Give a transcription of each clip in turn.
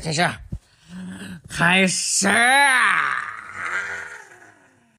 开始，开始，开始。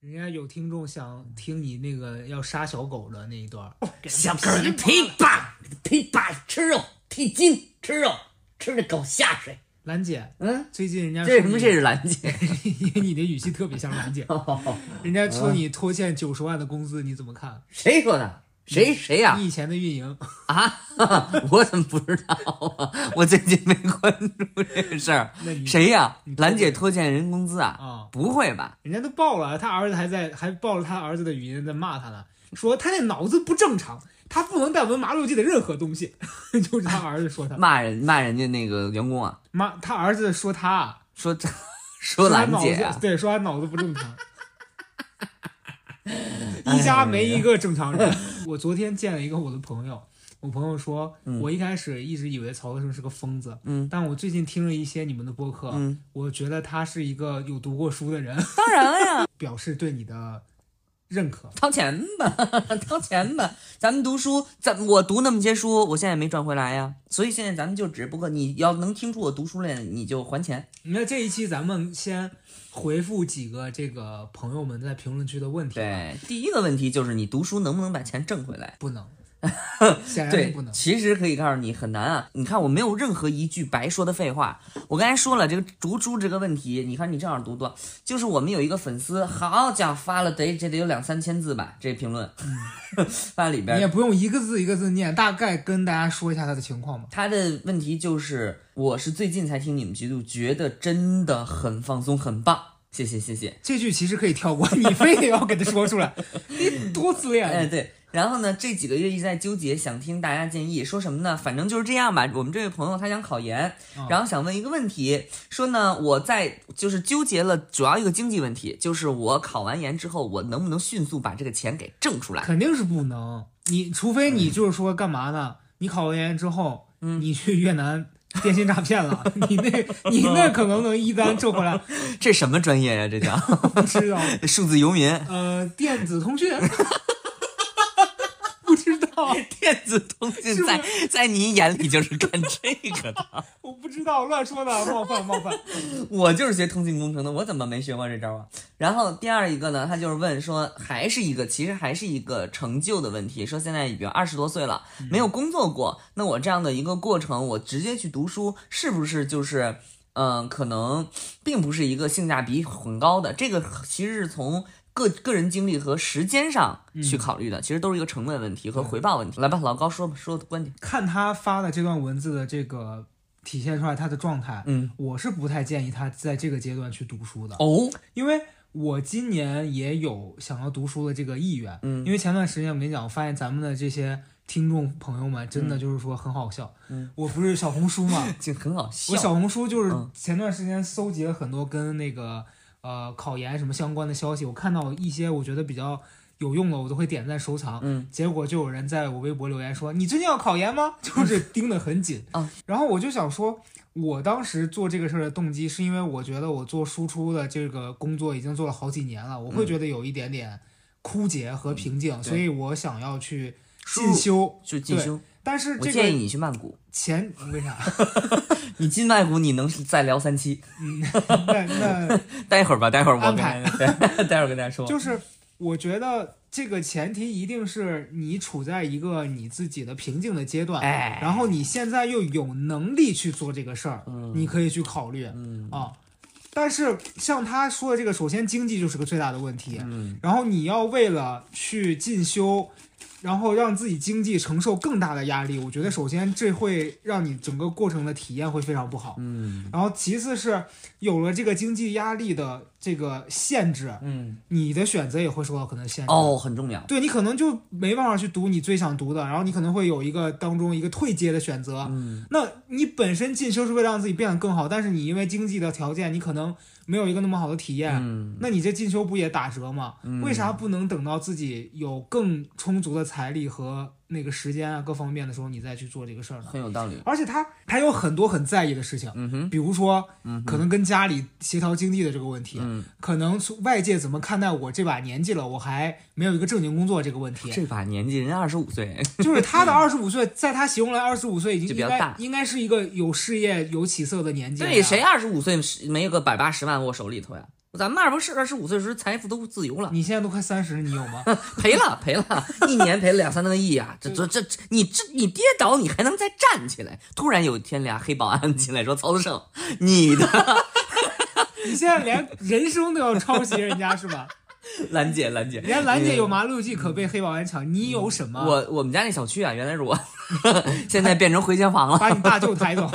人家有听众想听你那个要杀小狗的那一段儿，小狗儿的皮吧，皮吧，吃肉，提筋，吃肉，吃的狗下水。兰姐，嗯，最近人家这什么这是兰姐？因 为你的语气特别像兰姐，人家说你拖欠九十万的工资，你怎么看？谁说的？谁谁呀、你以前的运营，啊？我怎么不知道啊？我最近没关注这个事谁呀兰姐拖欠人工资啊？啊？不会吧？人家都爆了，他儿子还在还爆了他儿子的语音在骂他呢，说他那脑子不正常，他不能带闻麻六记的任何东西，就是他儿子说他骂人骂人家那个员工啊？骂，他儿子说他说这说兰姐？对，说他脑子不正常。一家没一个正常人。我昨天见了一个我的朋友，我朋友说，我一开始一直以为曹德胜是个疯子，嗯，但我最近听了一些你们的播客，嗯，我觉得他是一个有读过书的人，当然了呀，表示对你的认可。掏钱吧，掏钱吧。咱们读书，咱我读那么些书，我现在也没赚回来呀。所以现在咱们就只不过你要能听出我读书来，你就还钱。那这一期咱们先回复几个这个朋友们在评论区的问题。，对，第一个问题就是你读书能不能把钱挣回来？不能，显然是对不，能。其实可以告诉你很难啊。你看我没有任何一句白说的废话。我刚才说了这个读书这个问题，你看你正好读多，就是我们有一个粉丝，好家伙发了得这得有两三千字吧，这评论，发里边你也不用一个字一个字念，大概跟大家说一下他的情况吧。他的问题就是，我是最近才听你们节目，觉得真的很放松，很棒。谢谢谢谢。这句其实可以跳过，你非得要给他说出来，你多自恋。哎，对。然后呢，这几个月一直在纠结，想听大家建议，说什么呢？反正就是这样吧。我们这位朋友他想考研，嗯然后想问一个问题，说呢，我在就是纠结了，主要一个经济问题，就是我考完研之后，我能不能迅速把这个钱给挣出来？肯定是不能，你除非你就是说干嘛呢？你考完研之后，嗯你去越南电信诈骗了，你那，你那可能能一单挣回来，这什么专业呀、这叫 不知道。数字游民，呃，电子通讯，道，电子通讯是是在在你眼里就是干这个的。我不知道，乱说的，冒犯冒犯。我就是学通信工程的，我怎么没学过这招啊？然后第二一个呢，他就是问说，还是一个其实还是一个成就的问题，说现在已经二十多岁了，没有工作过，那我这样的一个过程，我直接去读书，是不是就是，嗯、可能并不是一个性价比很高的？这个其实是从。个个人经历和时间上去考虑的，其实都是一个成本问题和回报问题。来吧，老高说吧，说的观点。看他发的这段文字的这个体现出来他的状态，嗯，我是不太建议他在这个阶段去读书的，哦，因为我今年也有想要读书的这个意愿，嗯。因为前段时间我跟你讲，我发现咱们的这些听众朋友们真的就是说很好笑，嗯，我不是小红书嘛，就很好笑。我小红书就是嗯。前段时间搜集了很多跟那个呃考研什么相关的消息，我看到一些我觉得比较有用的，我都会点赞收藏。嗯，结果就有人在我微博留言说：“你最近要考研吗？” 就是盯得很紧。啊然后我就想说，我当时做这个事儿的动机是因为我觉得我做输出的这个工作已经做了好几年了，我会觉得有一点点枯竭和瓶颈，对所以我想要去进修。对就进修，但是这我建议你去曼谷。前为啥？你进曼谷，你能再聊三期。嗯那那 待会儿吧，待会儿我跟安排大家，对待会儿跟大家说。就是我觉得这个前提一定是你处在一个你自己的瓶颈的阶段，哎然后你现在又有能力去做这个事儿，嗯你可以去考虑嗯啊。但是像他说的这个，首先经济就是个最大的问题，嗯然后你要为了去进修，然后让自己经济承受更大的压力，我觉得首先这会让你整个过程的体验会非常不好。嗯然后其次是有了这个经济压力的这个限制，嗯，你的选择也会受到可能限制。哦，很重要。对你可能就没办法去读你最想读的，然后你可能会有一个当中一个退阶的选择。嗯那你本身进修是为了让自己变得更好，但是你因为经济的条件，你可能没有一个那么好的体验，嗯。那你这进修不也打折吗？嗯。为啥不能等到自己有更充足的财力和那个时间啊各方面的时候，你再去做这个事儿呢？很有道理。而且他还有很多很在意的事情，嗯哼，比如说嗯可能跟家里协调经济的这个问题，嗯，可能从外界怎么看待我这把年纪了，我还没有一个正经工作这个问题，这把年纪，人家二十五岁，就是他的二十五岁，在他形容来二十五岁已经应该比较大应该是一个有事业有起色的年纪了呀。对，谁二十五岁没有个百八十万握手里头呀？咱们二不是二十五岁时候财富都自由了，你现在都快三十，你有吗？赔了赔了，一年赔了两三个亿啊、这这这，你这你跌倒你还能再站起来？突然有一天俩黑保安进来说：“曹德胜，你的 你现在连人生都要抄袭人家是吧？兰姐兰姐，连兰姐有麻六记可被黑保安抢，你有什么？我我们家那小区啊，原来是我，现在变成回迁房了。把你大舅抬走，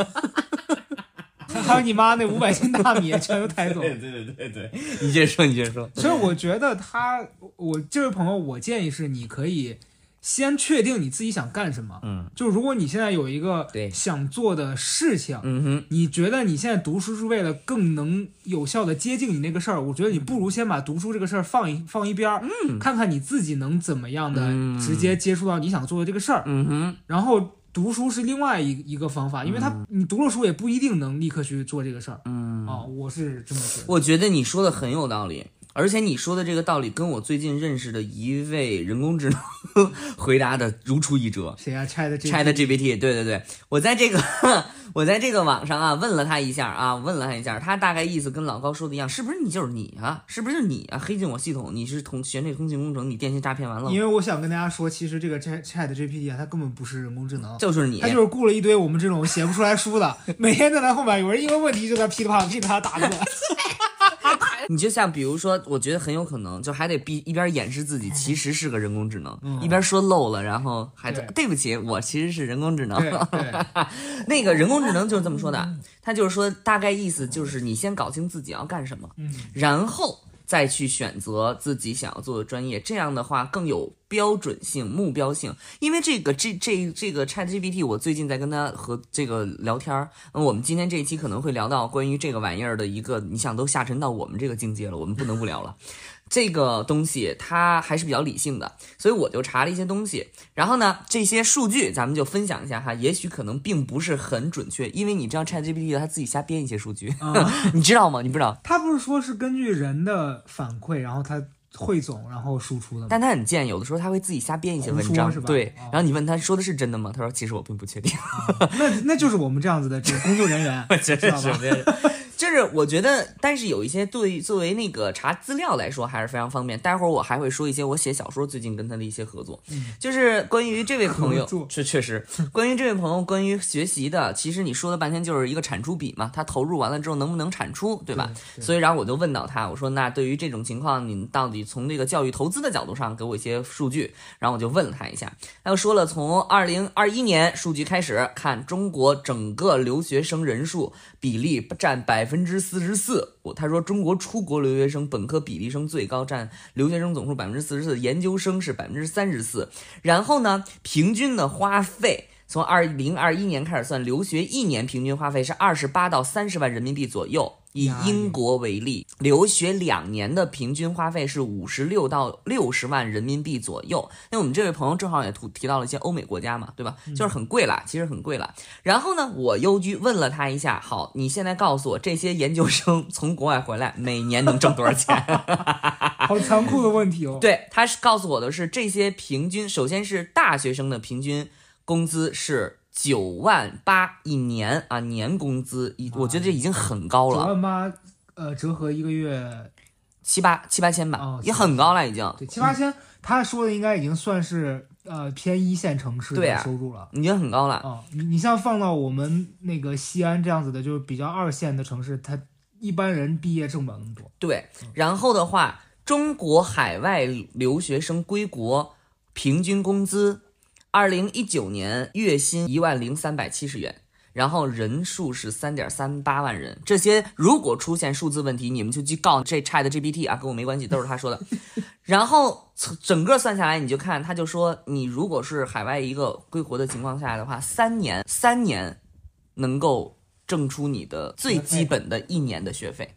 还有你妈那五百斤大米全都抬走。对对对对，你接着说，你接着说。所以我觉得他，我这位朋友，我建议是你可以先确定你自己想干什么。嗯就如果你现在有一个对想做的事情，嗯哼，你觉得你现在读书是为了更能有效的接近你那个事儿，我觉得你不如先把读书这个事儿放一放一边儿，嗯看看你自己能怎么样的嗯直接接触到你想做的这个事儿，嗯哼，然后。读书是另外一一个方法，因为他你读了书也不一定能立刻去做这个事儿。嗯。啊、我是这么觉得。我觉得你说的很有道理，而且你说的这个道理跟我最近认识的一位人工智能 回答的如出一辙。谁呀、拆的这 Chat GPT，对对对，我在这个 我在这个网上啊问了他一下啊，问了他一下，他大概意思跟老高说的一样，是不是你就是你啊？是不是你啊？黑进我系统，你是同学这通信工程，你电信诈骗完了因，为我想跟大家说，其实这个 Chat Chat GPT 啊，它根本不是人工智能，就是你他。就是雇了一堆我们这种写不出来书的，每天在他后面有人一个问题就在噼里啪啦噼里啪啦打字。你就像比如说，我觉得很有可能，就还得逼一边掩饰自己其实是个人工智能，嗯一边说漏了，然后还对对不起，我其实是人工智能。那个人工智能就是这么说的，他就是说大概意思就是你先搞清自己要干什么，嗯，然后再去选择自己想要做的专业，这样的话更有标准性、目标性。因为这个这这这个 Chat GPT，我最近在跟他和这个聊天儿，嗯，我们今天这一期可能会聊到关于这个玩意儿的一个，你想都下沉到我们这个境界了，我们不能不聊了。这个东西它还是比较理性的，所以我就查了一些东西，然后呢，这些数据咱们就分享一下哈，也许可能并不是很准确，因为你知道 ChatGPT 它自己瞎编一些数据，啊，你知道吗？你不知道，它不是说是根据人的反馈，然后它汇总，然后输出的？但它很贱，有的时候它会自己瞎编一些文章是，吧章对哦，然后你问他说的是真的吗？他说其实我并不确定，那那就是我们这样子的这个工作人员，真知道吧？就是我觉得，但是有一些对作为那个查资料来说还是非常方便。待会儿我还会说一些我写小说最近跟他的一些合作，就是关于这位朋友合作，这 确实关于这位朋友关于学习的，其实你说了半天就是一个产出比嘛，他投入完了之后能不能产出，对吧？对所以然后我就问到他，我说那对于这种情况，你到底从这个教育投资的角度上给我一些数据？然后我就问了他一下，他又说了，从二零二一年数据开始看，中国整个留学生人数比例占百分之四十四。我他说中国出国留学生本科比例生最高，占留学生总数百分之四十四，研究生是百分之三十四。然后呢，平均的花费。从二零二一年开始算，留学一年平均花费是二十八到三十万人民币左右。以英国为例，留学两年的平均花费是五十六到六十万人民币左右。那我们这位朋友正好也提提到了一些欧美国家嘛，对吧？就是很贵啦，其实很贵啦。然后呢，我又去问了他一下，好，你现在告诉我，这些研究生 从国外回来每年能挣多少钱？好残酷的问题哦。对，他是告诉我的是这些平均，首先是大学生的平均工资是九万八一年啊，年工资，一我觉得这已经很高了九了，万八，呃，折合一个月，七八七八千吧哦，也很高了已经，对，七八千，他说的应该已经算是呃偏一线城市的收入了。已经很高了。啊、你你像放到我们那个西安这样子的，就是比较二线的城市，他一般人毕业挣不了那么多。对，然后的话，中国海外留学生归国平均工资，二零一九年月薪一万零三百七十元。然后人数是三点三八万人，这些如果出现数字问题，你们就去告这 Chat GPT 啊，跟我没关系，都是他说的。然后整个算下来，你就看，他就说，你如果是海外一个归国的情况下的话，三年三年能够挣出你的最基本的一年的学费，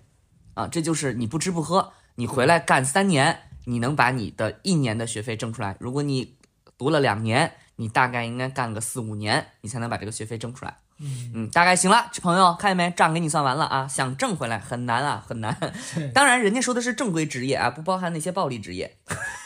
啊，这就是你不吃不喝，你回来干三年，你能把你的一年的学费挣出来。如果你读了两年，你大概应该干个四五年，你才能把这个学费挣出来。嗯，嗯，大概行了，朋友看见没？账给你算完了啊，想挣回来很难啊，很难。当然，人家说的是正规职业啊，不包含那些暴力职业。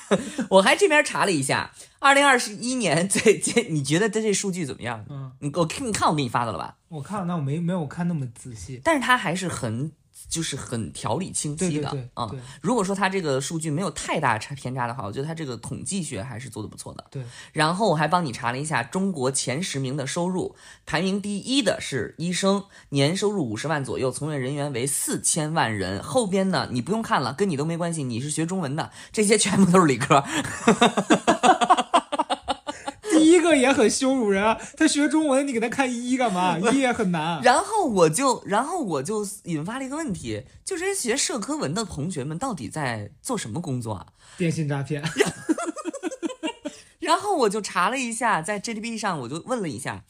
我还这边查了一下，二零二一年 最近，你觉得这这数据怎么样？嗯，你我看你看我给你发的了吧？我看了，那我没没有看那么仔细。但是它还是很就是很条理清晰的啊、对如果说它这个数据没有太大差偏差的话，我觉得它这个统计学还是做的不错的。对，然后我还帮你查了一下中国前十名的收入，排名第一的是医生，年收入五十万左右，从业人员为四千万人。后边呢，你不用看了，跟你都没关系，你是学中文的，这些全部都是理科。第一个也很羞辱人啊！他学中文，你给他看一干嘛？一也很难。然后我就，然后我就引发了一个问题，就这些学社科文的同学们到底在做什么工作啊？电信诈骗，然后我就查了一下，在 GDP 上我就问了一下，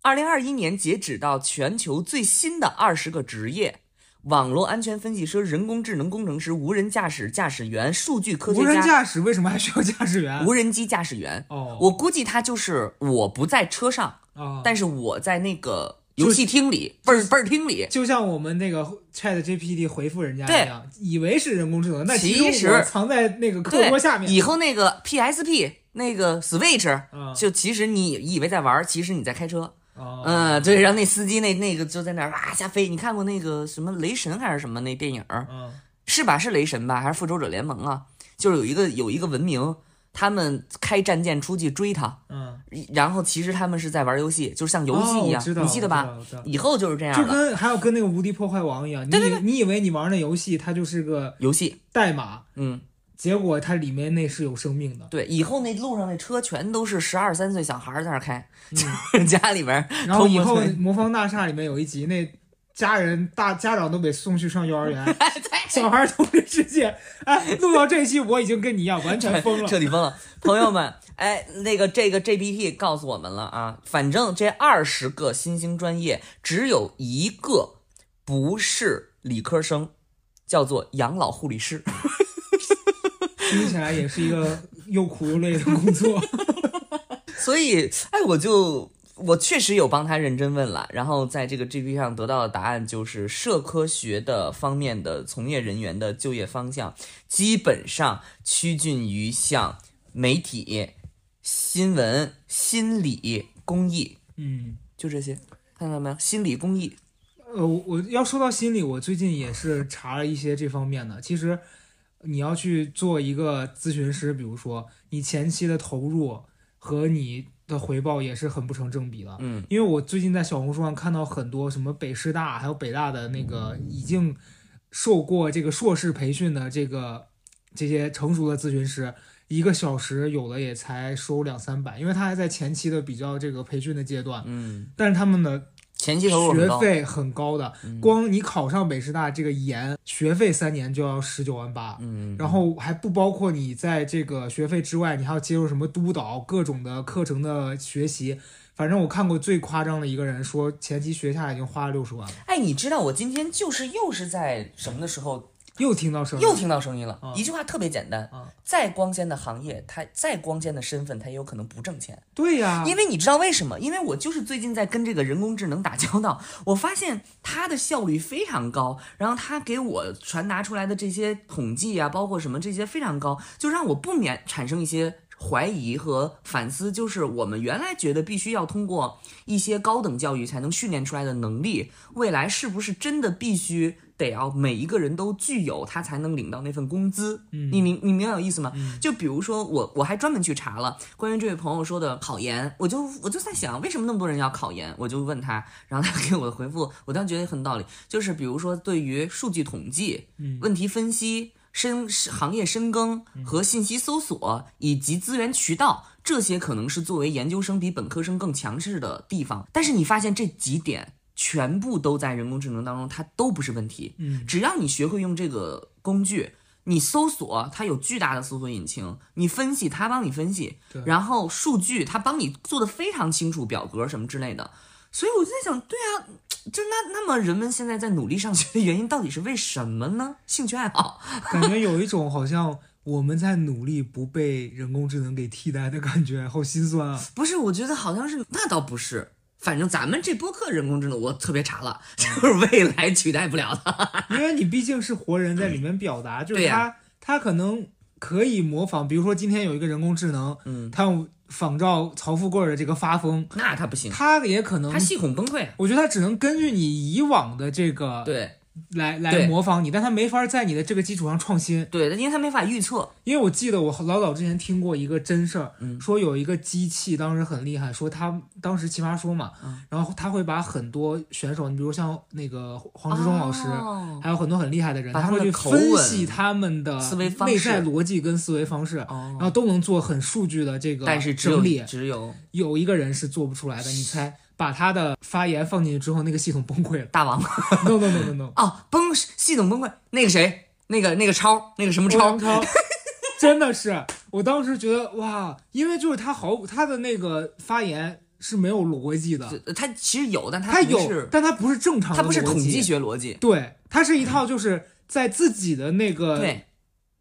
二零二一年截止到全球最新的二十个职业。网络安全分析师、人工智能工程师、无人驾驶驾驶员、数据科学家无人、驾驶为什么还需要驾驶员？无人机驾驶员。哦，我估计他就是我不在车上，啊，但是我在那个游戏厅里、倍儿倍儿厅里。就像我们那个 Chat GPT 回复人家对一样，以为是人工智能，那其实实藏在那个课桌下面。以后那个 PSP 那个 Switch，、嗯就其实你以为在玩，其实你在开车。哦，嗯，对，然后那司机那那个就在那儿哇瞎飞。你看过那个什么雷神还是什么那电影嗯是吧？是雷神吧？还是复仇者联盟啊？就是有一个有一个文明，他们开战舰出去追他，嗯，然后其实他们是在玩游戏，就是像游戏一样，你记得吧？？以后就是这样就。跟还有跟那个无敌破坏王一样，你以你以为你玩那游戏它就是个游戏，代码，嗯，结果它里面那是有生命的。对，以后那路上那车全都是十二三岁小孩儿在那儿开，嗯 家里边儿然后以后魔方大厦里面有一集，那家人大家长都被送去上幼儿园，小孩儿同时世界。哎，录到这一期我已经跟你一样完全疯了。彻底疯了。朋友们，哎，那个这个 GPT 告诉我们了啊，反正这二十个新兴专业只有一个不是理科生，叫做养老护理师。听起来也是一个又苦又累的工作。所以，哎，我就我确实有帮他认真问了，然后在这个 GPT 上得到的答案就是社科学的方面的从业人员的就业方向，基本上趋近于像媒体、新闻、心理、公益，嗯，就这些，看到没有？心理、公益，呃，我我要说到心理，我最近也是查了一些这方面的。其实你要去做一个咨询师，比如说你前期的投入和你的回报也是很不成正比的。嗯，因为我最近在小红书上看到很多什么北师大还有北大的那个已经受过这个硕士培训的这个这些成熟的咨询师，一个小时有的也才收两三百，因为他还在前期的比较这个培训的阶段，嗯，但是他们的前期投入，学费很高的，嗯光你考上北师大这个研，学费三年就要十九万八。嗯，然后还不包括你在这个学费之外，你还要接受什么督导、各种的课程的学习。反正我看过最夸张的一个人说，前期学下来已经花了六十万了。哎，你知道我今天就是又是在什么的时候又听到声音，又听到声音了，啊一句话特别简单，啊再光鲜的行业，它再光鲜的身份，它也有可能不挣钱。对呀、因为你知道为什么？因为我就是最近在跟这个人工智能打交道，我发现它的效率非常高，然后它给我传达出来的这些统计啊，包括什么这些非常高，就让我不免产生一些。怀疑和反思，就是我们原来觉得必须要通过一些高等教育才能训练出来的能力，未来是不是真的必须得要每一个人都具有，他才能领到那份工资？嗯你明你明白我意思吗？就比如说我我还专门去查了关于这位朋友说的考研，我就我就在想，为什么那么多人要考研？我就问他，然后他给我的回复，我当时觉得很道理，就是比如说对于数据统计、嗯问题分析。深行业深耕和信息搜索以及资源渠道，这些可能是作为研究生比本科生更强势的地方。但是你发现这几点全部都在人工智能当中，它都不是问题。嗯，只要你学会用这个工具，你搜索它有巨大的搜索引擎，你分析它帮你分析，然后数据它帮你做的非常清楚，表格什么之类的。所以我就在想，对啊，就那那么人们现在在努力上学的原因到底是为什么呢？兴趣爱好，感觉有一种好像我们在努力不被人工智能给替代的感觉，好心酸啊！不是，我觉得好像是那倒不是，反正咱们这播客人工智能我特别查了，就是未来取代不了的。因为你毕竟是活人在里面表达，就是对他他可能可以模仿，比如说今天有一个人工智能，嗯，他用仿照曹富贵的这个发疯，那他不行，他也可能他，系统崩溃。我觉得他只能根据你以往的这个对来来模仿你，但他没法在你的这个基础上创新。对，因为他没法预测。因为我记得我老早之前听过一个真事儿，嗯说有一个机器当时很厉害，说他当时奇葩说嘛，嗯然后他会把很多选手，你比如像那个黄志忠老师，哦还有很多很厉害的人，把他会去分析他们的思维方式内在逻辑跟思维方式，然哦，后都能做很数据的这个但是只有整理。只有有一个人是做不出来的，你猜？把他的发言放进去之后，那个系统崩溃了。大王。No no no no no，哦，崩系统崩溃。那个谁，那个那个超，那个什么超，超，真的是，我当时觉得哇，因为就是他毫他的那个发言是没有逻辑的，这他其实有，但他有不是，，但他不是正常的他不是统计，学逻辑。对，他是一套就是在自己的那个对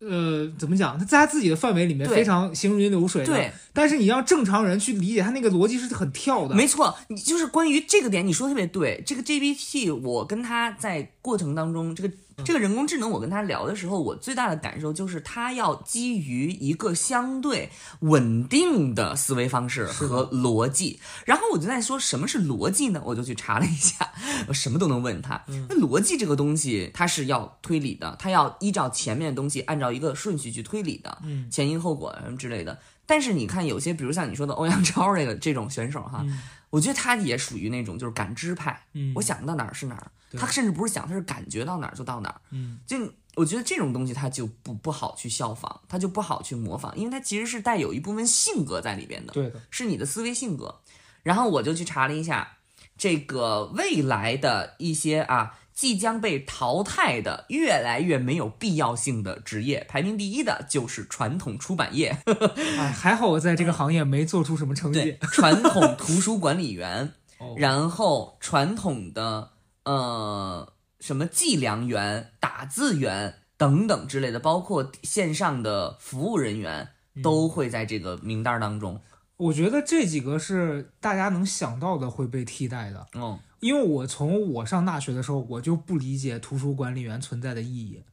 呃怎么讲，他在他自己的范围里面非常行云流水的，对，但是你让正常人去理解他那个逻辑是很跳的，没错，你就是关于这个点，你说的特别对。这个 GPT，我跟他在过程当中，这个这个人工智能，我跟他聊的时候，我最大的感受就是，他要基于一个相对稳定的思维方式和逻辑。然后我就在说什么是逻辑呢？我就去查了一下，我什么都能问他。那逻辑这个东西，它是要推理的，它要依照前面的东西按照一个顺序去推理的，嗯前因后果什么之类的。但是你看，有些比如像你说的欧阳超这个这种选手哈，嗯我觉得他也属于那种就是感知派，嗯我想到哪儿是哪儿，他甚至不是想，他是感觉到哪儿就到哪儿。嗯就我觉得这种东西他就不不好去效仿，他就不好去模仿，因为他其实是带有一部分性格在里边的，对的，是你的思维性格。然后我就去查了一下这个未来的一些啊。即将被淘汰的、越来越没有必要性的职业，排名第一的就是传统出版业。哎，还好我在这个行业没做出什么成绩对，，传统图书管理员，哦然后传统的呃什么计量员、打字员等等之类的，包括线上的服务人员都会在这个名单当中。我觉得这几个是大家能想到的会被替代的，嗯，因为我从我上大学的时候，我就不理解图书管理员存在的意义，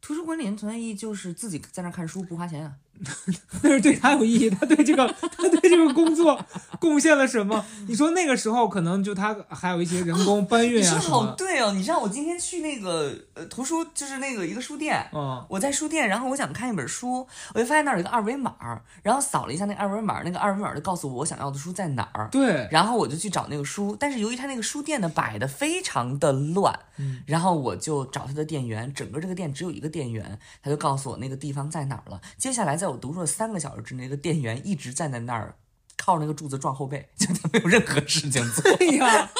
图书管理员存在意义就是自己在那看书不花钱啊。但是对他有意义，他对这个 他对这个工作贡献了什么？你说那个时候可能就他还有一些人工搬运你说好对哦，你知道我今天去那个呃图书，就是那个一个书店，嗯，我在书店，然后我想看一本书，我就发现那儿有一个二维码，然后扫了一下那个二维码，那个二维码就告诉我我想要的书在哪儿。对，然后我就去找那个书，但是由于他那个书店呢摆的非常的乱，嗯然后我就找他的店员，整个这个店只有一个店员，他就告诉我那个地方在哪儿了。接下来在我我读书的三个小时之内，那个店员一直站在那儿，靠那个柱子撞后背，就他没有任何事情做。对呀，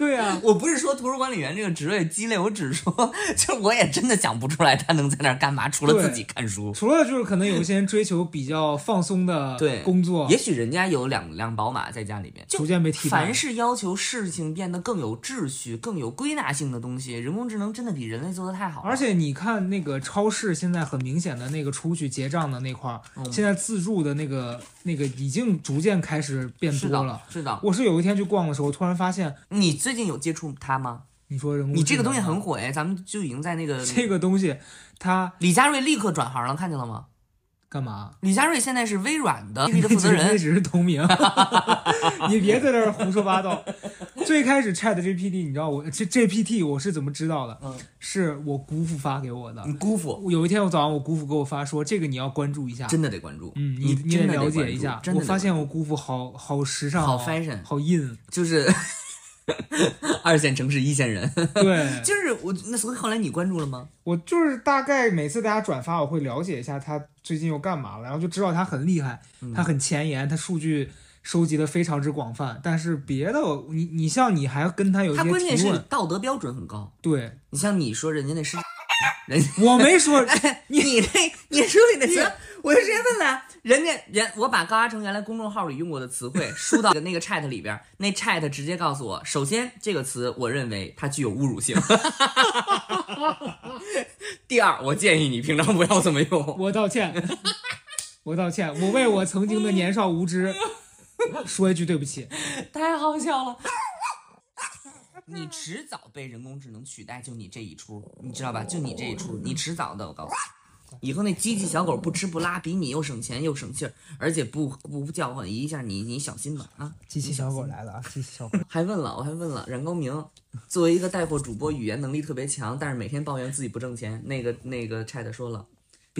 对啊，我不是说图书管理员这个职位鸡肋，我只是说，就我也真的想不出来他能在那儿干嘛，除了自己看书。除了就是可能有一些人追求比较放松的对工作，也许人家有两辆宝马在家里面，就逐渐被替代凡。是要求事情变得更有秩序、更有归纳性的东西，人工智能真的比人类做的太好了。而且你看那个超市，现在很明显的那个出去结账的那块儿，嗯现在自助的那个那个已经逐渐开始变多了。，是的。我是有一天去逛的时候，突然发现，你最近有接触它吗？你说人工你这个东西很火哎，咱们就已经在那个这个东西，他李佳瑞立刻转行了，看见了吗？干嘛？李佳瑞现在是微软的 负责那人，只是同名，你别在这儿胡说八道。最开始 Chat GPT，你知道我这 GPT 我是怎么知道的？嗯，是我姑父发给我的。你姑父有一天我早上，我姑父给我发说，这个你要关注一下。真的得关注，嗯，你你得了解一下。我发现我姑父好好时尚、好哦 fashion 好 in。注就是 二线城市一线人，对，就是我那所以后来你关注了吗？我就是大概每次大家转发，我会了解一下他最近又干嘛了，然后就知道他很厉害，嗯他很前沿，他数据收集的非常之广泛。但是别的，你你像你还跟他有一些他关键是，道德标准很高。对你像你说人家那是，我没说，你那你说你的词，我就直接问了，人家人我把高阿成原来公众号里用过的词汇 输到那个 chat 里边，那 chat 直接告诉我，首先这个词我认为它具有侮辱性，第二，我建议你平常不要这么用。我道歉，我道歉，我为我曾经的年少无知说一句对不起。太好笑了。你迟早被人工智能取代，就你这一出，你知道吧？就你这一出，你迟早的，我告诉你，以后那机器小狗不吃不拉，比你又省钱又省气儿，而且不不叫唤一下你，你小心吧啊！机器小狗来了啊！机器小狗，还问了，我还问了冉高明，作为一个带货主播，语言能力特别强，但是每天抱怨自己不挣钱，那个那个 Chat 说了。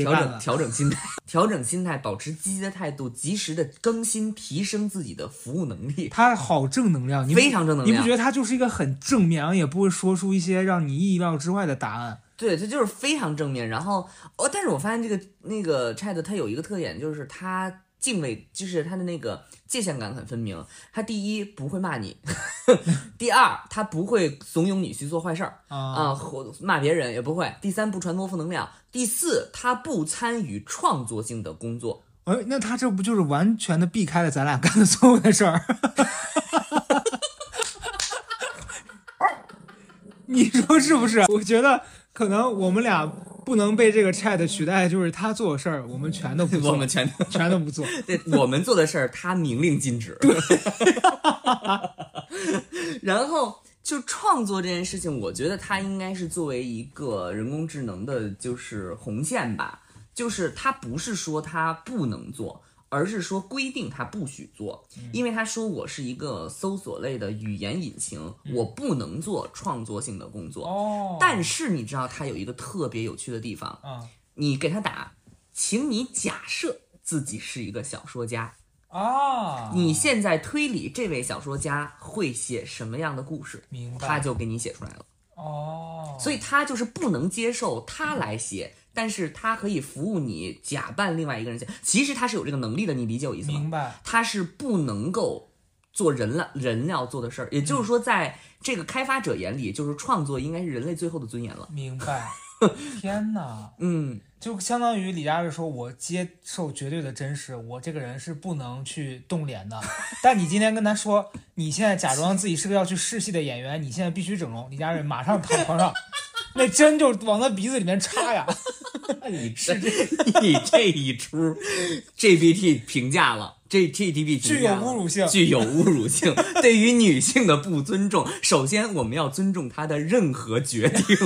调整。调整心态，调整心态，保持积极的态度，及时的更新，提升自己的服务能力，他好正能量，你非常正能量你不觉。得他就是一个很正面，然后也不会说出一些让你意料之外的答案？对，他就是非常正面。然后哦，但是我发现这个那个 Chat 他有一个特点，就是他敬畏，就是他的那个界限感很分明。他第一不会骂你，第二他不会怂恿你去做坏事儿啊骂别人也不会。第三不传播负能量，第四他不参与创作性的工作。哎，那他这不就是完全的避开了咱俩干的所有的事儿？你说是不是？我觉得可能我们俩不能被这个 Chat 取代，就是他做的事儿，我们全都不做，我们全 全都不做。对我们做的事儿，他明令禁止。然后就创作这件事情，我觉得它应该是作为一个人工智能的，就是红线吧。就是它不是说它不能做，而是说规定他不许做，因为他说我是一个搜索类的语言引擎，我不能做创作性的工作。哦但是你知道它有一个特别有趣的地方，啊你给他打，请你假设自己是一个小说家。啊，你现在推理这位小说家会写什么样的故事，明白他就给你写出来了。哦，所以他就是不能接受他来写，但是他可以服务你假扮另外一个人。其实他是有这个能力的，你理解我意思吗？明白他是不能够做人了人要做的事儿，也就是说，在这个开发者眼里，就是创作应该是人类最后的尊严了。明白。天哪！嗯，就相当于李佳瑞说：“我接受绝对的真实，我这个人是不能去动脸的。但你今天跟他说，你现在假装自己是个要去试戏的演员，你现在必须整容。”李佳瑞马上躺床上，那针就往他鼻子里面插呀。你 这你这一出，GPT 评价了，这 GTP 具有侮辱性具有侮辱性，对于女性的不尊重。首先，我们要尊重她的任何决定。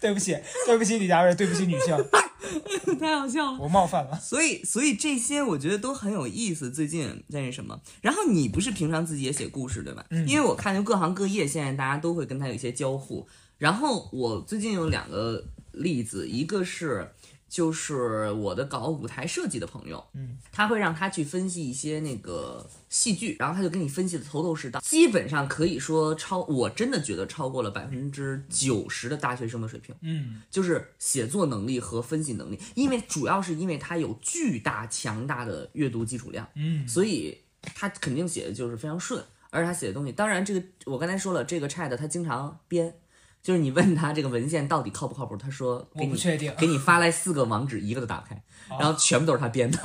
对不起，对不起，李佳瑞，对不起女性，太好笑了。我冒犯了。所以，所以这些我觉得都很有意思。最近在那什么，然后你不是平常自己也写故事对吧？嗯因为我看就各行各业现在大家都会跟他有一些交互。然后我最近有两个例子，一个是就是我的搞舞台设计的朋友，嗯，他会让他去分析一些那个戏剧，然后他就给你分析的头头是道，基本上可以说超，我真的觉得超过了百分之九十的大学生的水平。嗯，就是写作能力和分析能力，因为主要是因为他有巨大强大的阅读基础量，嗯，所以他肯定写的就是非常顺，而且他写的东西，当然这个我刚才说了，这个 Chat 他经常编，就是你问他这个文献到底靠不靠谱，他说给你我不确定。给你发来四个网址，一个都打不开，哦然后全部都是他编的，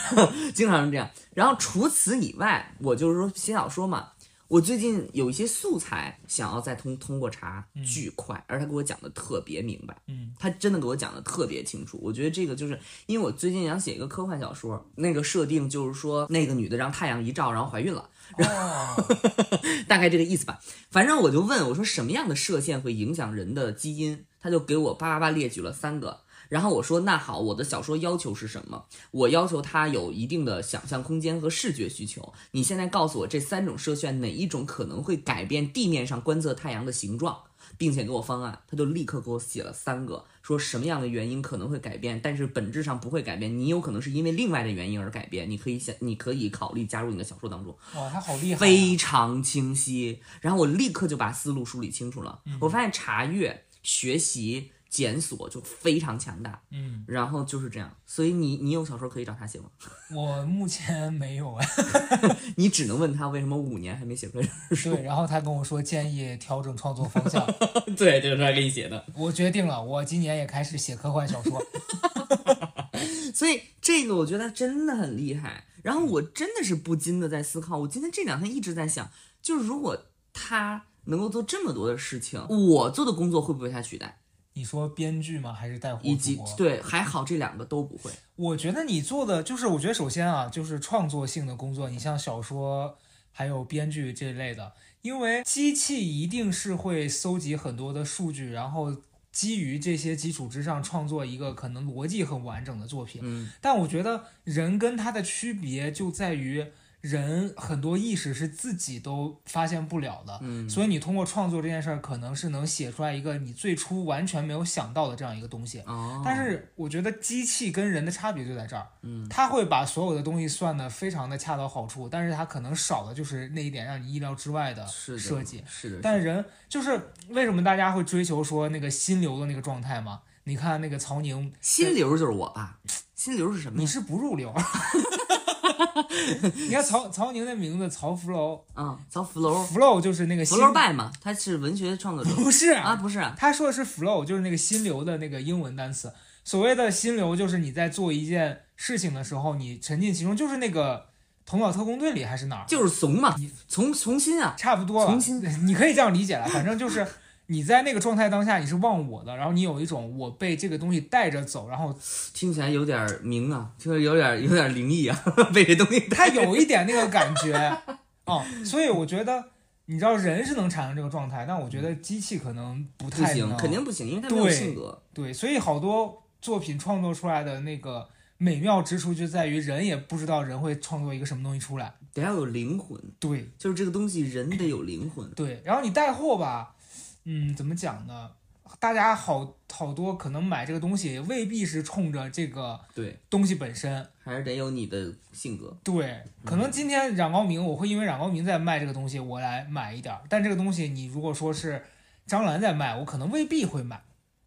经常是这样。然后除此以外，我就是说写小说嘛，我最近有一些素材想要再通通过查，巨快，而他给我讲的特别明白，嗯，他真的给我讲的特别清楚。我觉得这个就是因为我最近想写一个科幻小说，那个设定就是说那个女的让太阳一照，然后怀孕了。哦，大概这个意思吧。反正我就问我说什么样的射线会影响人的基因，他就给我叭叭叭列举了三个。然后我说那好，我的小说要求是什么？我要求它有一定的想象空间和视觉需求。你现在告诉我这三种射线哪一种可能会改变地面上观测太阳的形状，并且给我方案，他就立刻给我写了三个，说什么样的原因可能会改变，但是本质上不会改变。你有可能是因为另外的原因而改变，你可以想，你可以考虑加入你的小说当中。哇，他好厉害、啊！非常清晰。然后我立刻就把思路梳理清楚了。我发现查阅、学习、检索就非常强大。嗯，然后就是这样，所以你你有小说可以找他写吗？我目前没有啊。你只能问他为什么五年还没写出来。对，然后他跟我说建议调整创作方向，对，就是他给你写的。我决定了，我今年也开始写科幻小说。所以这个我觉得真的很厉害。然后我真的是不禁的在思考，我今天这两天一直在想，就是如果他能够做这么多的事情，我做的工作会不会被他取代？你说编剧吗？还是带货以及主播？对，还好这两个都不会。我觉得你做的就是，我觉得首先啊，就是创作性的工作，你像小说还有编剧这类的，因为机器一定是会搜集很多的数据，然后基于这些基础之上创作一个可能逻辑很完整的作品。嗯，但我觉得人跟他的区别就在于。人很多意识是自己都发现不了的，嗯所以你通过创作这件事儿，可能是能写出来一个你最初完全没有想到的这样一个东西。哦，但是我觉得机器跟人的差别就在这儿，嗯，它会把所有的东西算得非常的恰到好处，但是它可能少的就是那一点让你意料之外的是的设计。是的，但人就是为什么大家会追求说那个心流的那个状态嘛？你看那个曹宁，心流就是我吧？心流是什么？你是不入流。你看曹曹宁的名字曹福楼。啊，曹福楼，，flow 就是那个福心，楼拜嘛，他是文学创作者。不是啊，不是。啊，他说的是 flow，就是那个心流的那个英文单词。所谓的心流，就是你在做一件事情的时候，你沉浸其中，就是那个《头脑特工队》里还是哪儿，就是怂嘛，从从心啊，差不多了重新。你可以这样理解了，反正就是你在那个状态当下，你是忘我的，然后你有一种我被这个东西带着走，然后听起来有点明啊，就是有点有点灵异啊，被这东西带它有一点那个感觉哦，所以我觉得。你知道人是能产生这个状态，但我觉得机器可能不太行，肯定不行，因为它没有对性格。对，所以好多作品创作出来的那个美妙之处就在于人也不知道人会创作一个什么东西出来。得要有灵魂，对就是这个东西人得有灵魂。对，然后你带货吧，嗯，怎么讲呢？大家好好多可能买这个东西未必是冲着这个对，东西本身。还是得有你的性格。对，可能今天冉高明，我会因为冉高明在卖这个东西，我来买一点儿。但这个东西你如果说是张兰在卖，我可能未必会买。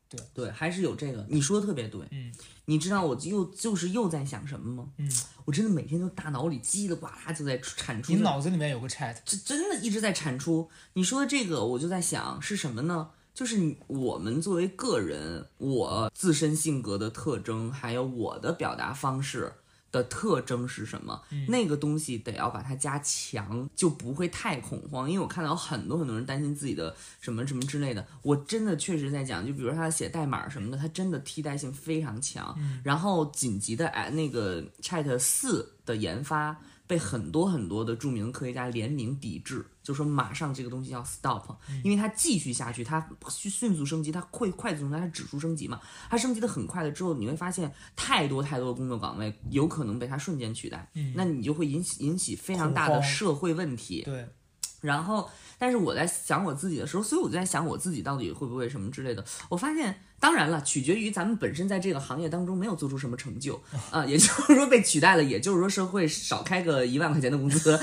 对对，还是有这个。你说的特别对。嗯，你知道我又就是又在想什么吗？嗯，我真的每天都大脑里叽里呱啦就在产出你，脑子里面有个 chat，这真的一直在产出。你说的这个，我就在想是什么呢？就是你我们作为个人，我自身性格的特征，还有我的表达方式的特征是什么？嗯那个东西得要把它加强，就不会太恐慌。因为我看到有很多很多人担心自己的什么什么之类的，我真的确实在讲，就比如说他写代码什么的，他真的替代性非常强。然后紧急的哎那个 Chat 四的研发。被很多很多的著名科学家联名抵制，就说马上这个东西要 stop，因为它继续下去，它迅迅速升级，它会快速升级，它指数升级嘛，它升级的很快了之后，你会发现太多太多的工作岗位有可能被它瞬间取代，嗯那你就会引起引起非常大的社会问题。对，然后，但是我在想我自己的时候，所以我就在想我自己到底会不会什么之类的。我发现，当然了，取决于咱们本身在这个行业当中没有做出什么成就啊、也就是说被取代了，也就是说社会少开个一万块钱的工资，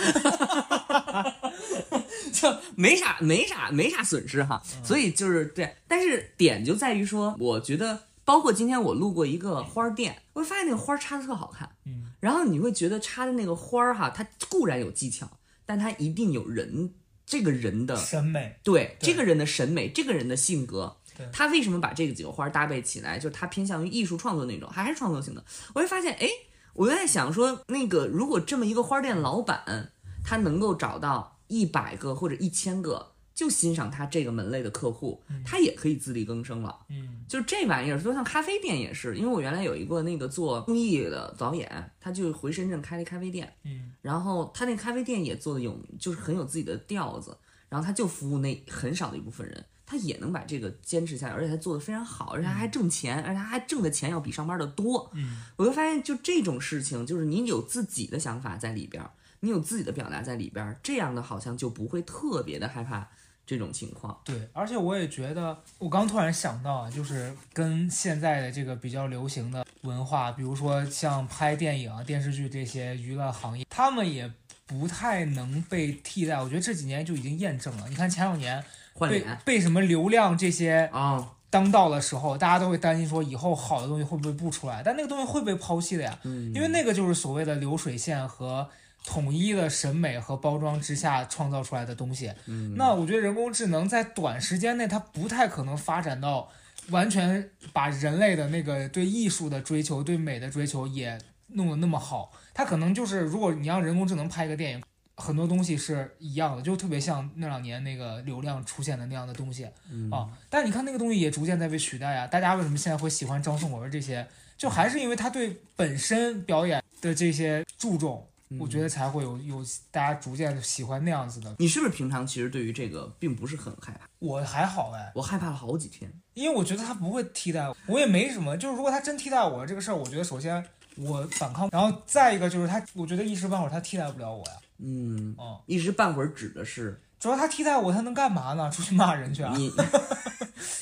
就没啥没啥没啥损失哈。所以就是对，但是点就在于说，我觉得。包括今天我路过一个花儿店，我会发现那个花儿插的特好看，嗯，然后你会觉得插的那个花儿哈，它固然有技巧，但它一定有人这个人的审美，对对这个人的审美，这个人的性格对，他为什么把这个几个花儿搭配起来？就是他偏向于艺术创作那种，还还是创作性的。我会发现，哎，我就在想说，那个如果这么一个花店老板，他能够找到一百个或者一千个就欣赏他这个门类的客户，他也可以自力更生了。嗯就是这玩意儿，就像咖啡店也是，因为我原来有一个那个做公益的导演，他就回深圳开了一咖啡店，嗯然后他那咖啡店也做的有，就是很有自己的调子，然后他就服务那很少的一部分人，他也能把这个坚持下来，而且他做的非常好，而且他还挣钱，而且他还挣的钱要比上班的多。嗯，我就发现，就这种事情，就是你有自己的想法在里边儿，你有自己的表达在里边儿，这样的好像就不会特别的害怕这种情况。对，而且我也觉得，我刚突然想到啊，就是跟现在的这个比较流行的文化，比如说像拍电影啊、电视剧这些娱乐行业，他们也不太能被替代。我觉得这几年就已经验证了。你看前两年被被什么流量这些啊，当道的时候，大家都会担心说以后好的东西会不会不出来，但那个东西会被抛弃的呀，嗯，因为那个就是所谓的流水线和统一的审美和包装之下创造出来的东西。嗯。那我觉得人工智能在短时间内，它不太可能发展到完全把人类的那个对艺术的追求、对美的追求也弄得那么好。它可能就是，如果你让人工智能拍一个电影，很多东西是一样的，就特别像那两年那个流量出现的那样的东西嗯啊。但你看那个东西也逐渐在被取代啊。大家为什么现在会喜欢张颂文这些？就还是因为他对本身表演的这些注重，我觉得才会有有大家逐渐喜欢那样子的。你是不是平常其实对于这个并不是很害怕？我还好哎，我害怕了好几天。因为我觉得他不会替代我，我也没什么。就是如果他真替代我这个事儿，我觉得首先我反抗，然后再一个就是他，我觉得一时半会儿他替代不了我呀。嗯，哦，一时半会儿指的是主要他替代我，他能干嘛呢？出去骂人去啊？你。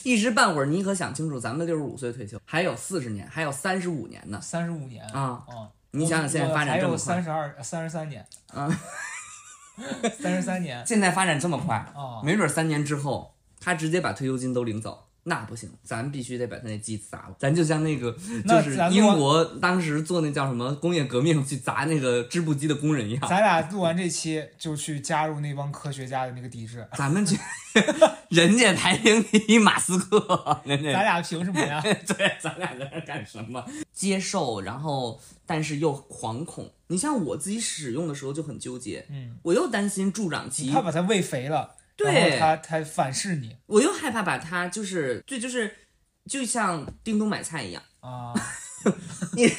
一时半会儿，你可想清楚，咱们六十五岁退休，还有四十年，还有三十五年呢。三十五年。啊。嗯，你想想现在发展这么快，三十二、三十三年。啊，三十三年。现在发展这么快，啊，没准三年之后他直接把退休金都领走，那不行，咱必须得把他那机砸了。咱就像那个，就是英国当时做那叫什么工业革命去砸那个织布机的工人一样，咱俩录完这期就去加入那帮科学家的那个抵制，咱们去，人家排名第一，马斯克，人家咱俩凭什么呀？对，咱俩在那干什么？接受，然后但是又惶恐。你像我自己使用的时候就很纠结，嗯，我又担心助长你期怕，把它喂肥了，对它它反噬你我又害怕把它就是对，就是就像叮咚买菜一样。啊。你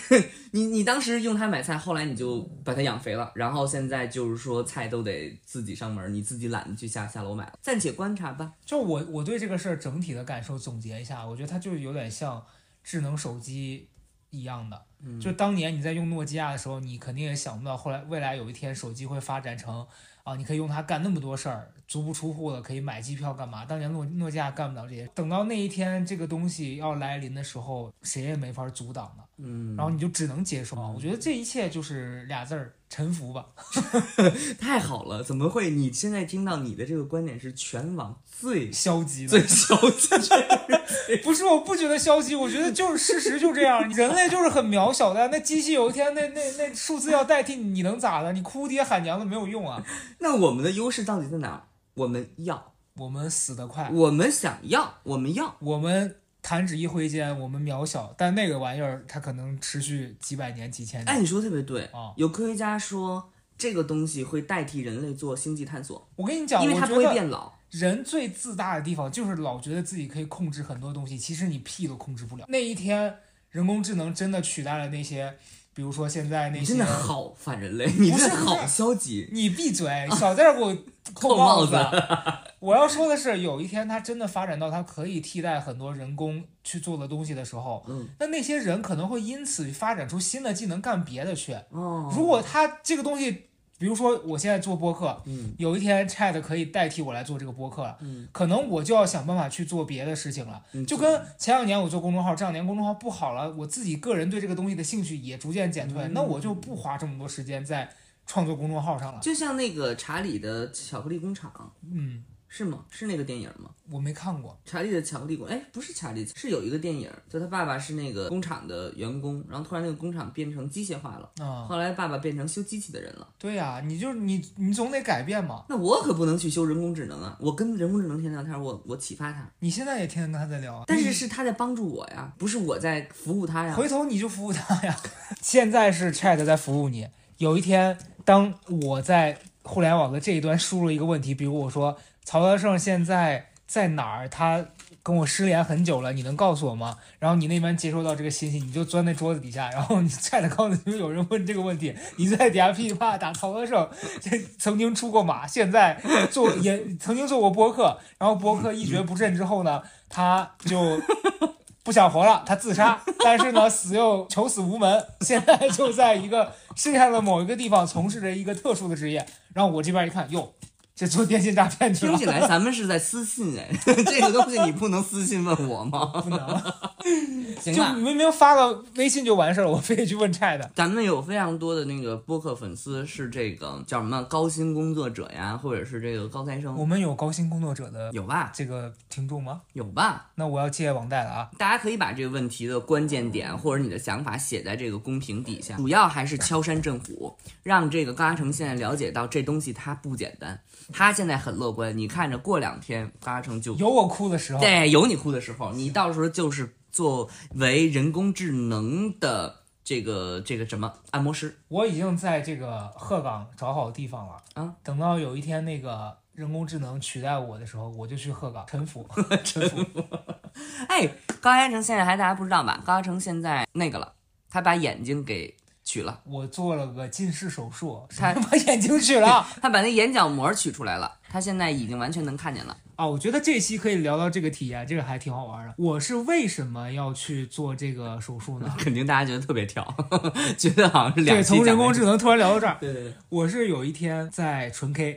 你你当时用它买菜，后来你就把它养肥了，然后现在就是说菜都得自己上门，你自己懒得去下下楼买了，暂且观察吧。就我我对这个事儿整体的感受总结一下，我觉得它就有点像智能手机一样的。就当年你在用诺基亚的时候，你肯定也想不到，后来未来有一天手机会发展成啊，你可以用它干那么多事儿，足不出户的可以买机票干嘛？当年诺诺基亚干不了这些，等到那一天这个东西要来临的时候，谁也没法阻挡的，嗯，然后你就只能接受。我觉得这一切就是俩字儿：臣服吧。太好了，怎么会？你现在听到你的这个观点是全网最消极的，最消极的。不是，我不觉得消极，我觉得就是事实就这样，人类就是很渺小的。那机器有一天那那那数字要代替你，你能咋的？你哭爹喊娘的没有用啊。那我们的优势到底在哪儿？我们要，我们死得快，我们想要，我们要。我们弹指一挥间，我们渺小，但那个玩意儿它可能持续几百年、几千哎，年。你说得特别对啊有科学家说这个东西会代替人类做星际探索，我跟你讲，因为它不会变老。人最自大的地方就是老觉得自己可以控制很多东西，其实你屁都控制不了。那一天，人工智能真的取代了那些，比如说现在那些 你真的好反人类，你不是真的好消极。你闭嘴，少在这儿给我扣帽帽子。我要说的是，有一天它真的发展到它可以替代很多人工去做的东西的时候，嗯，那那些人可能会因此发展出新的技能，干别的去。哦，如果它这个东西，比如说我现在做播客，嗯有一天 Chat 可以代替我来做这个播客了，嗯，可能我就要想办法去做别的事情了。嗯就跟前两年我做公众号，这两年公众号不好了，我自己个人对这个东西的兴趣也逐渐减退，嗯那我就不花这么多时间在创作公众号上了。就像那个查理的巧克力工厂，嗯，是吗？是那个电影吗？我没看过。查理的巧克力工，哎，不是查理，是有一个电影，就他爸爸是那个工厂的员工，然后突然那个工厂变成机械化了，啊、后来爸爸变成修机器的人了。对呀、你就你你总得改变嘛。那我可不能去修人工智能啊！我跟人工智能天天聊天，我我启发他，你现在也天天跟他在聊啊，但是是他在帮助我呀，不是我在服务他呀。回头你就服务他呀。现在是 Chat 在服务你，有一天当我在互联网的这一端输入一个问题，比如我说曹德胜现在在哪儿，他跟我失联很久了，你能告诉我吗？然后你那边接收到这个信息，你就钻在桌子底下，然后你 Chat 告诉你有人问这个问题，你在底下噼里啪啦打曹德胜，这曾经出过马，现在做也曾经做过播客，然后播客一蹶不振之后呢，他就。不想活了，他自杀，但是呢，死又求死无门，现在就在一个世界上的某一个地方从事着一个特殊的职业。然后我这边一看，哟，这做电信诈骗去了听起，来咱们是在私信哎，这个东西你不能私信问我吗？不能，行吧，就明明发个微信就完事儿了，我非得去问 Chat。咱们有非常多的那个播客粉丝是这个叫什么高薪工作者呀，或者是这个高材生我，们有高薪工作者的有吧？这个听众吗？有吧？那我要借网贷了啊！大家可以把这个问题的关键点或者你的想法写在这个公屏底下，主要还是敲山震虎，让这个高嘉诚现在了解到这东西它不简单，他现在很乐观，你看着过两天高嘉诚就有我哭的时候，对有你哭的时候，你到时候就是作为人工智能的这个这个什么按摩师。我已经在这个鹤岗找好地方了啊，等到有一天那个人工智能取代我的时候，我就去鹤岗 臣服，臣服。哎，高嘉诚现在还大家不知道吧？高嘉诚现在那个了，他把眼睛给取了，我做了个近视手术，他把眼睛取了 他把那眼角膜取出来了，他现在已经完全能看见了。啊！我觉得这期可以聊到这个体验，这个还挺好玩的。我是为什么要去做这个手术呢？肯定大家觉得特别跳，觉得好像是两对，从人工智能突然聊到这儿，对对对，我是有一天在纯 K，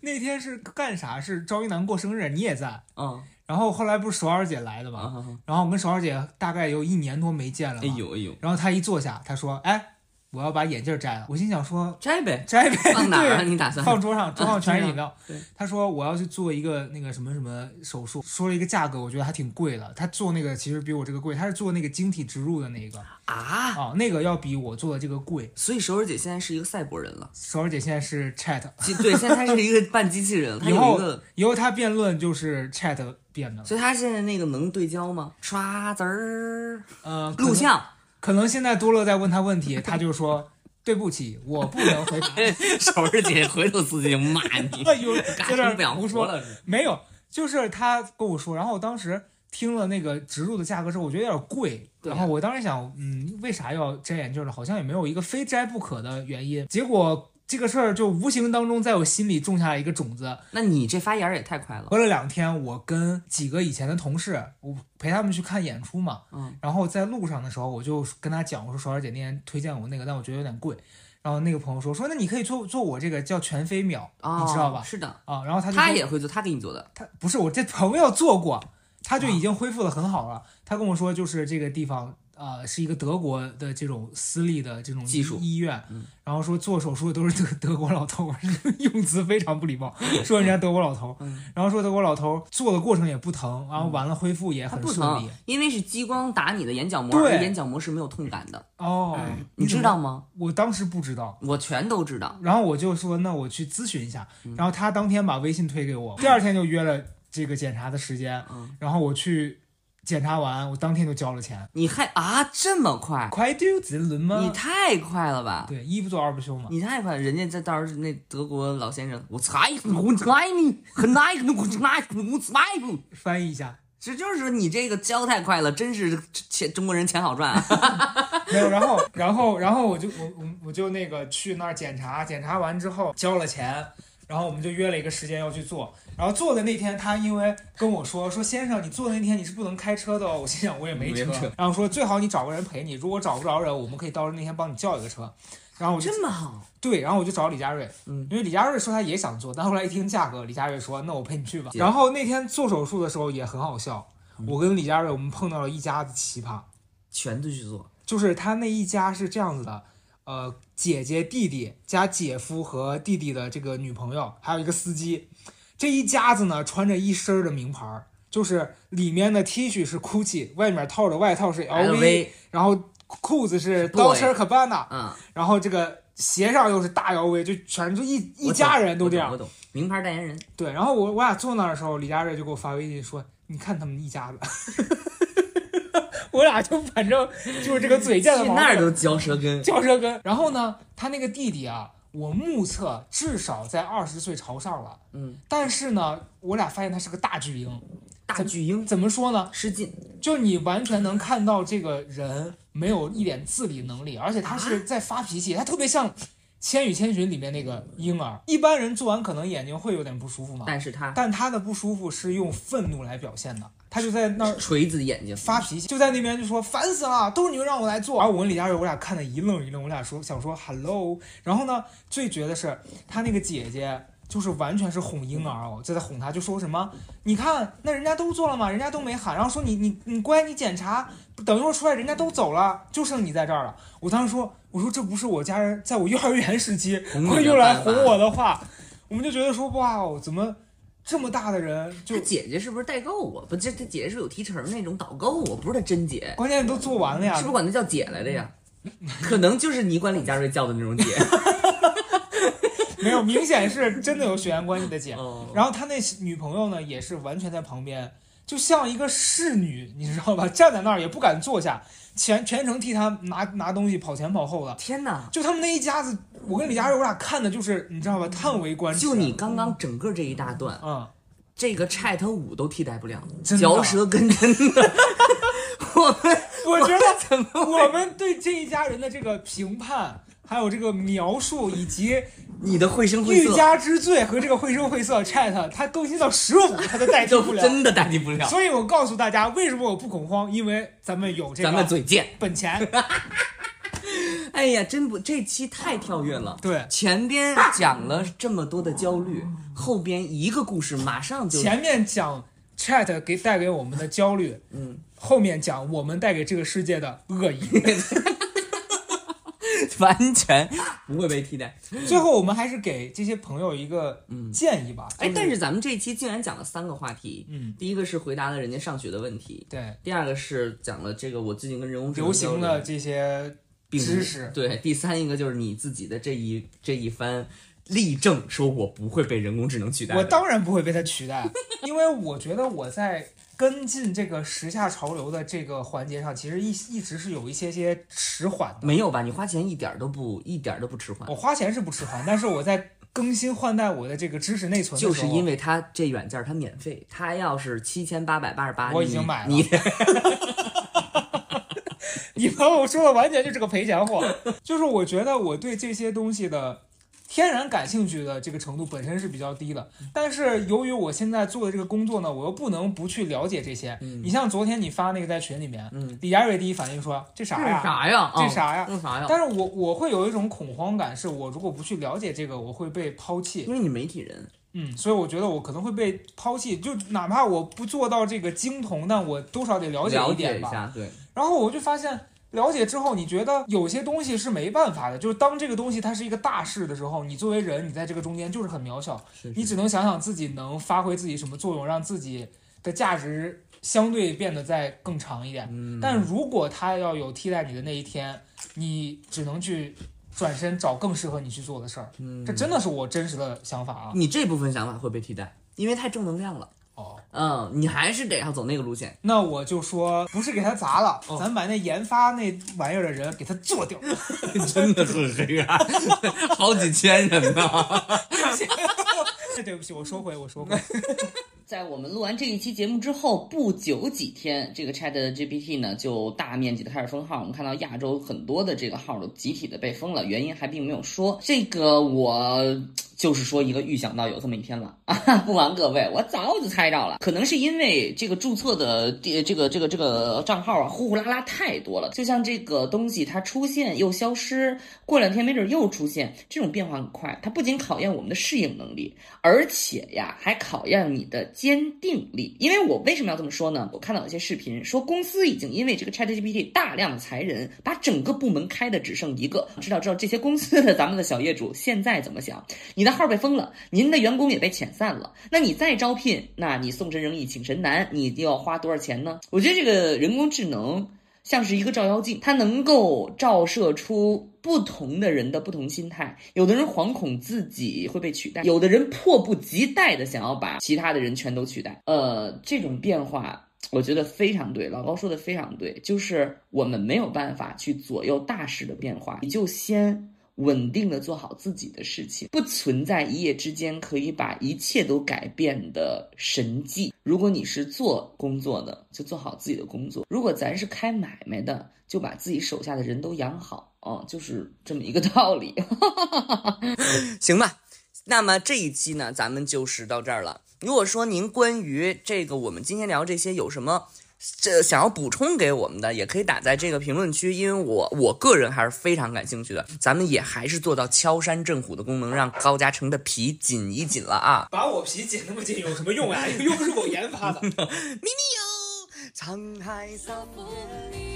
那天是干啥？是赵一楠过生日，你也在。嗯然后后来不是首尔姐来的嘛，啊，然后我跟首尔姐大概有一年多没见了嘛。哎呦哎呦，然后她一坐下，她说：“哎，我要把眼镜摘了。”我心想说摘呗，：“摘呗，放哪儿啊？你打算？放桌上，桌上全是饮料。对，她说我要去做一个那个什么什么手术，说了一个价格，我觉得还挺贵的。他做那个其实比我这个贵，他是做那个晶体植入的那个啊，哦，那个要比我做的这个贵。所以首尔姐现在是一个赛博人了。首尔姐现在是 Chat，对，现在她是一个半机器人，以后以后她辩论就是 Chat 辩的。所以她现在那个能对焦吗？刷子儿，呃，录像，可能现在多乐在问他问题，他就说对不起，我不能回答。首尔姐回头自己骂你，哎呦，嘎在这想儿胡说，了。没有，就是他跟我说，然后我当时听了那个植入的价格之后，我觉得有点贵。然后我当时想，嗯，为啥要摘眼镜呢？好像也没有一个非摘不可的原因。结果这个事儿就无形当中在我心里种下了一个种子。那你这发芽也太快了。隔了两天，我跟几个以前的同事，我陪他们去看演出嘛。嗯。然后在路上的时候，我就跟他讲，我说首尔姐那天推荐我那个，但我觉得有点贵。然后那个朋友说说，那你可以做做我这个叫全飞秒，哦，你知道吧？是的，啊，然后他就他也会做，他给你做的。他不是我这朋友做过，他就已经恢复的很好了。他跟我说，就是这个地方呃是一个德国的这种私立的这种技术医院，嗯然后说做手术的都是德德国老头，用词非常不礼貌，说人家德国老头，嗯然后说德国老头做的过程也不疼，然后完了恢复也很顺利。，因为是激光打你的眼角膜，对而眼角膜是没有痛感的。哦，你？知道吗？我当时不知道。我全都知道。然后我就说，那我去咨询一下。嗯然后他当天把微信推给我，第二天就约了这个检查的时间。嗯然后我去检查完，我当天就交了钱。你还啊这么快？快丢子轮吗？你太快了吧！对，一不做二不休嘛。你太快了，人家这到时候那德国老先生，我猜我猜你很耐，我猜我猜不。翻译一下，这就是说你这个教太快了，真是钱中国人钱好赚啊！没有。然后，然后，然后我就我我我就那个去那儿检查，检查完之后交了钱，然后我们就约了一个时间要去做。然后做的那天，他因为跟我说说先生，你做的那天你是不能开车的哦。我心想我也没车，没车然后说最好你找个人陪你，如果找不着人，我们可以到时候那天帮你叫一个车。然后我就这么好，对，然后我就找李佳瑞，嗯因为李佳瑞说他也想做，但后来一听价格，李佳瑞说那我陪你去吧。然后那天做手术的时候也很好笑，嗯我跟李佳瑞我们碰到了一家子奇葩，全都去做。就是他那一家是这样子的，呃，姐姐、弟弟加姐夫和弟弟的这个女朋友，还有一个司机，这一家子呢穿着一身的名牌，就是里面的 T 恤是 GUCCI，外面套的外套是 LV，然后裤子是 Dolce Gabbana，嗯，然后这个鞋上又是大 LV，就全就一一家人都这样我。懂，我懂名牌代言人。对，然后我我俩坐那儿的时候，李佳瑞就给我发微信说：“你看他们一家子。”我俩就反正就是这个嘴贱的毛病，去那儿都嚼舌根。嚼舌根。然后呢，他那个弟弟啊，我目测至少在二十岁朝上了，嗯，但是呢，我俩发现他是个大巨婴。大巨婴怎么说呢？失禁，就你完全能看到这个人没有一点自理能力，而且他啊是在发脾气，他特别像《千与千寻》里面那个婴儿。一般人做完可能眼睛会有点不舒服嘛，但是他但他的不舒服是用愤怒来表现的，他就在那儿锤子眼睛。发脾气，就在那边就说烦死了，都是你们让我来做。然后我跟李佳瑞，我俩看的一愣一愣，我俩说想说 hello。然后呢，最绝的是他那个姐姐。就是完全是哄婴儿哦，就在哄他，就说什么，你看那人家都做了嘛，人家都没喊，然后说你你你乖，你检查，等一会儿出来人家都走了，就剩你在这儿了。我当时说，我说这不是我家人在我幼儿园时期会用来哄我的话，我们就觉得说哇哦，怎么这么大的人就他姐姐是不是代购啊？不，这他姐姐是有提成那种导购啊，不是他真姐，关键都做完了呀，是不是管她叫姐来的呀？可能就是你管李佳瑞叫的那种姐。没有，明显是真的有血缘关系的姐。哦然后他那女朋友呢，也是完全在旁边，就像一个侍女，你知道吧？站在那儿也不敢坐下，全全程替他拿拿东西跑前跑后的。天哪！就他们那一家子，我跟李佳瑞我俩看的就是你知道吧，叹为观止。就你刚刚整个这一大段，嗯，这个 Chat 五都替代不了，嚼舌根真的。我们我觉得怎么我们对这一家人的这个评判，还有这个描述，以及你的绘声绘色欲加之罪和这个绘声绘色 Chat，它更新到十五，它都代替不了。真的代替不了，所以我告诉大家，为什么我不恐慌？因为咱们有这个咱们个嘴贱。本钱。哎呀，真不，这期太跳跃了。对，前边讲了这么多的焦虑，后边一个故事马上就前面讲 Chat 给带给我们的焦虑，嗯，后面讲我们带给这个世界的恶意。完全 不会被替代。最后，我们还是给这些朋友一个建议吧。哎，就但是咱们这一期竟然讲了三个话题，嗯，第一个是回答了人家上学的问题，对第二个是讲了这个我最近跟人工智能流行的这些并知识，对，第三一个就是你自己的这一这一番例证，说我不会被人工智能取代。我当然不会被它取代，因为我觉得我在跟进这个时下潮流的这个环节上，其实一一直是有一些些迟缓的。没有吧？你花钱一点儿都不一点儿都不迟缓我，花钱是不迟缓，但是我在更新换代我的这个知识内存就是因为它这软件儿它免费，它要是七千八百八十八，我已经买了你 你把我说的完全就是个赔钱货。就是我觉得我对这些东西的天然感兴趣的这个程度本身是比较低的，但是由于我现在做的这个工作呢，我又不能不去了解这些。嗯你像昨天你发那个在群里面，嗯，李佳瑞第一反应说这啥呀？啥呀？啊这啥呀？这啥呀？但是我我会有一种恐慌感，是我如果不去了解这个，我会被抛弃。因为你媒体人，嗯，所以我觉得我可能会被抛弃，就哪怕我不做到这个精通，但我多少得了解一点吧。解一下，对，然后我就发现，了解之后，你觉得有些东西是没办法的，就是当这个东西它是一个大事的时候，你作为人，你在这个中间就是很渺小，是你只能想想自己能发挥自己什么作用，让自己的价值相对变得再更长一点。嗯，但如果它要有替代你的那一天，你只能去转身找更适合你去做的事儿。嗯这真的是我真实的想法啊。你这部分想法会被替代，因为太正能量了。哦，嗯，你还是得要走那个路线。那我就说，不是给他砸了，哦咱把那研发那玩意儿的人给他做掉。真的很黑暗，好几千人呢。对不起，我收回，我收回。在我们录完这一期节目之后不久几天，这个 Chat GPT 呢就大面积的开始封号。我们看到亚洲很多的这个号都集体的被封了，原因还并没有说。这个我就是说一个预想到有这么一天了啊！不瞒各位，我早就猜着了，可能是因为这个注册的第这个这个这个账号啊，呼呼啦啦太多了，就像这个东西它出现又消失，过两天没准又出现，这种变化很快。它不仅考验我们的适应能力，而且呀，还考验你的坚定力。因为我为什么要这么说呢？我看到有些视频说，公司已经因为这个 ChatGPT 大量裁人，把整个部门开的只剩一个。知道知道这些公司的咱们的小业主现在怎么想？你的号被封了，您的员工也被遣散了，那你再招聘，那你送神容易请神难，你要花多少钱呢？我觉得这个人工智能。像是一个照妖镜，它能够照射出不同的人的不同心态。有的人惶恐自己会被取代，有的人迫不及待的想要把其他的人全都取代。呃，这种变化，我觉得非常对。老高说的非常对，就是我们没有办法去左右大势的变化，你就先。稳定的做好自己的事情，不存在一夜之间可以把一切都改变的神迹。如果你是做工作的，就做好自己的工作；如果咱是开买卖的，就把自己手下的人都养好。哦，就是这么一个道理。行吧，那么这一期呢，咱们就是到这儿了。如果说您关于这个我们今天聊这些有什么这想要补充给我们的，也可以打在这个评论区，因为我我个人还是非常感兴趣的。咱们也还是做到敲山震虎的功能，让高嘉诚的皮紧一紧了啊！把我皮紧那么紧有什么用啊？又不是我研发的。咪咪哟，沧海桑田。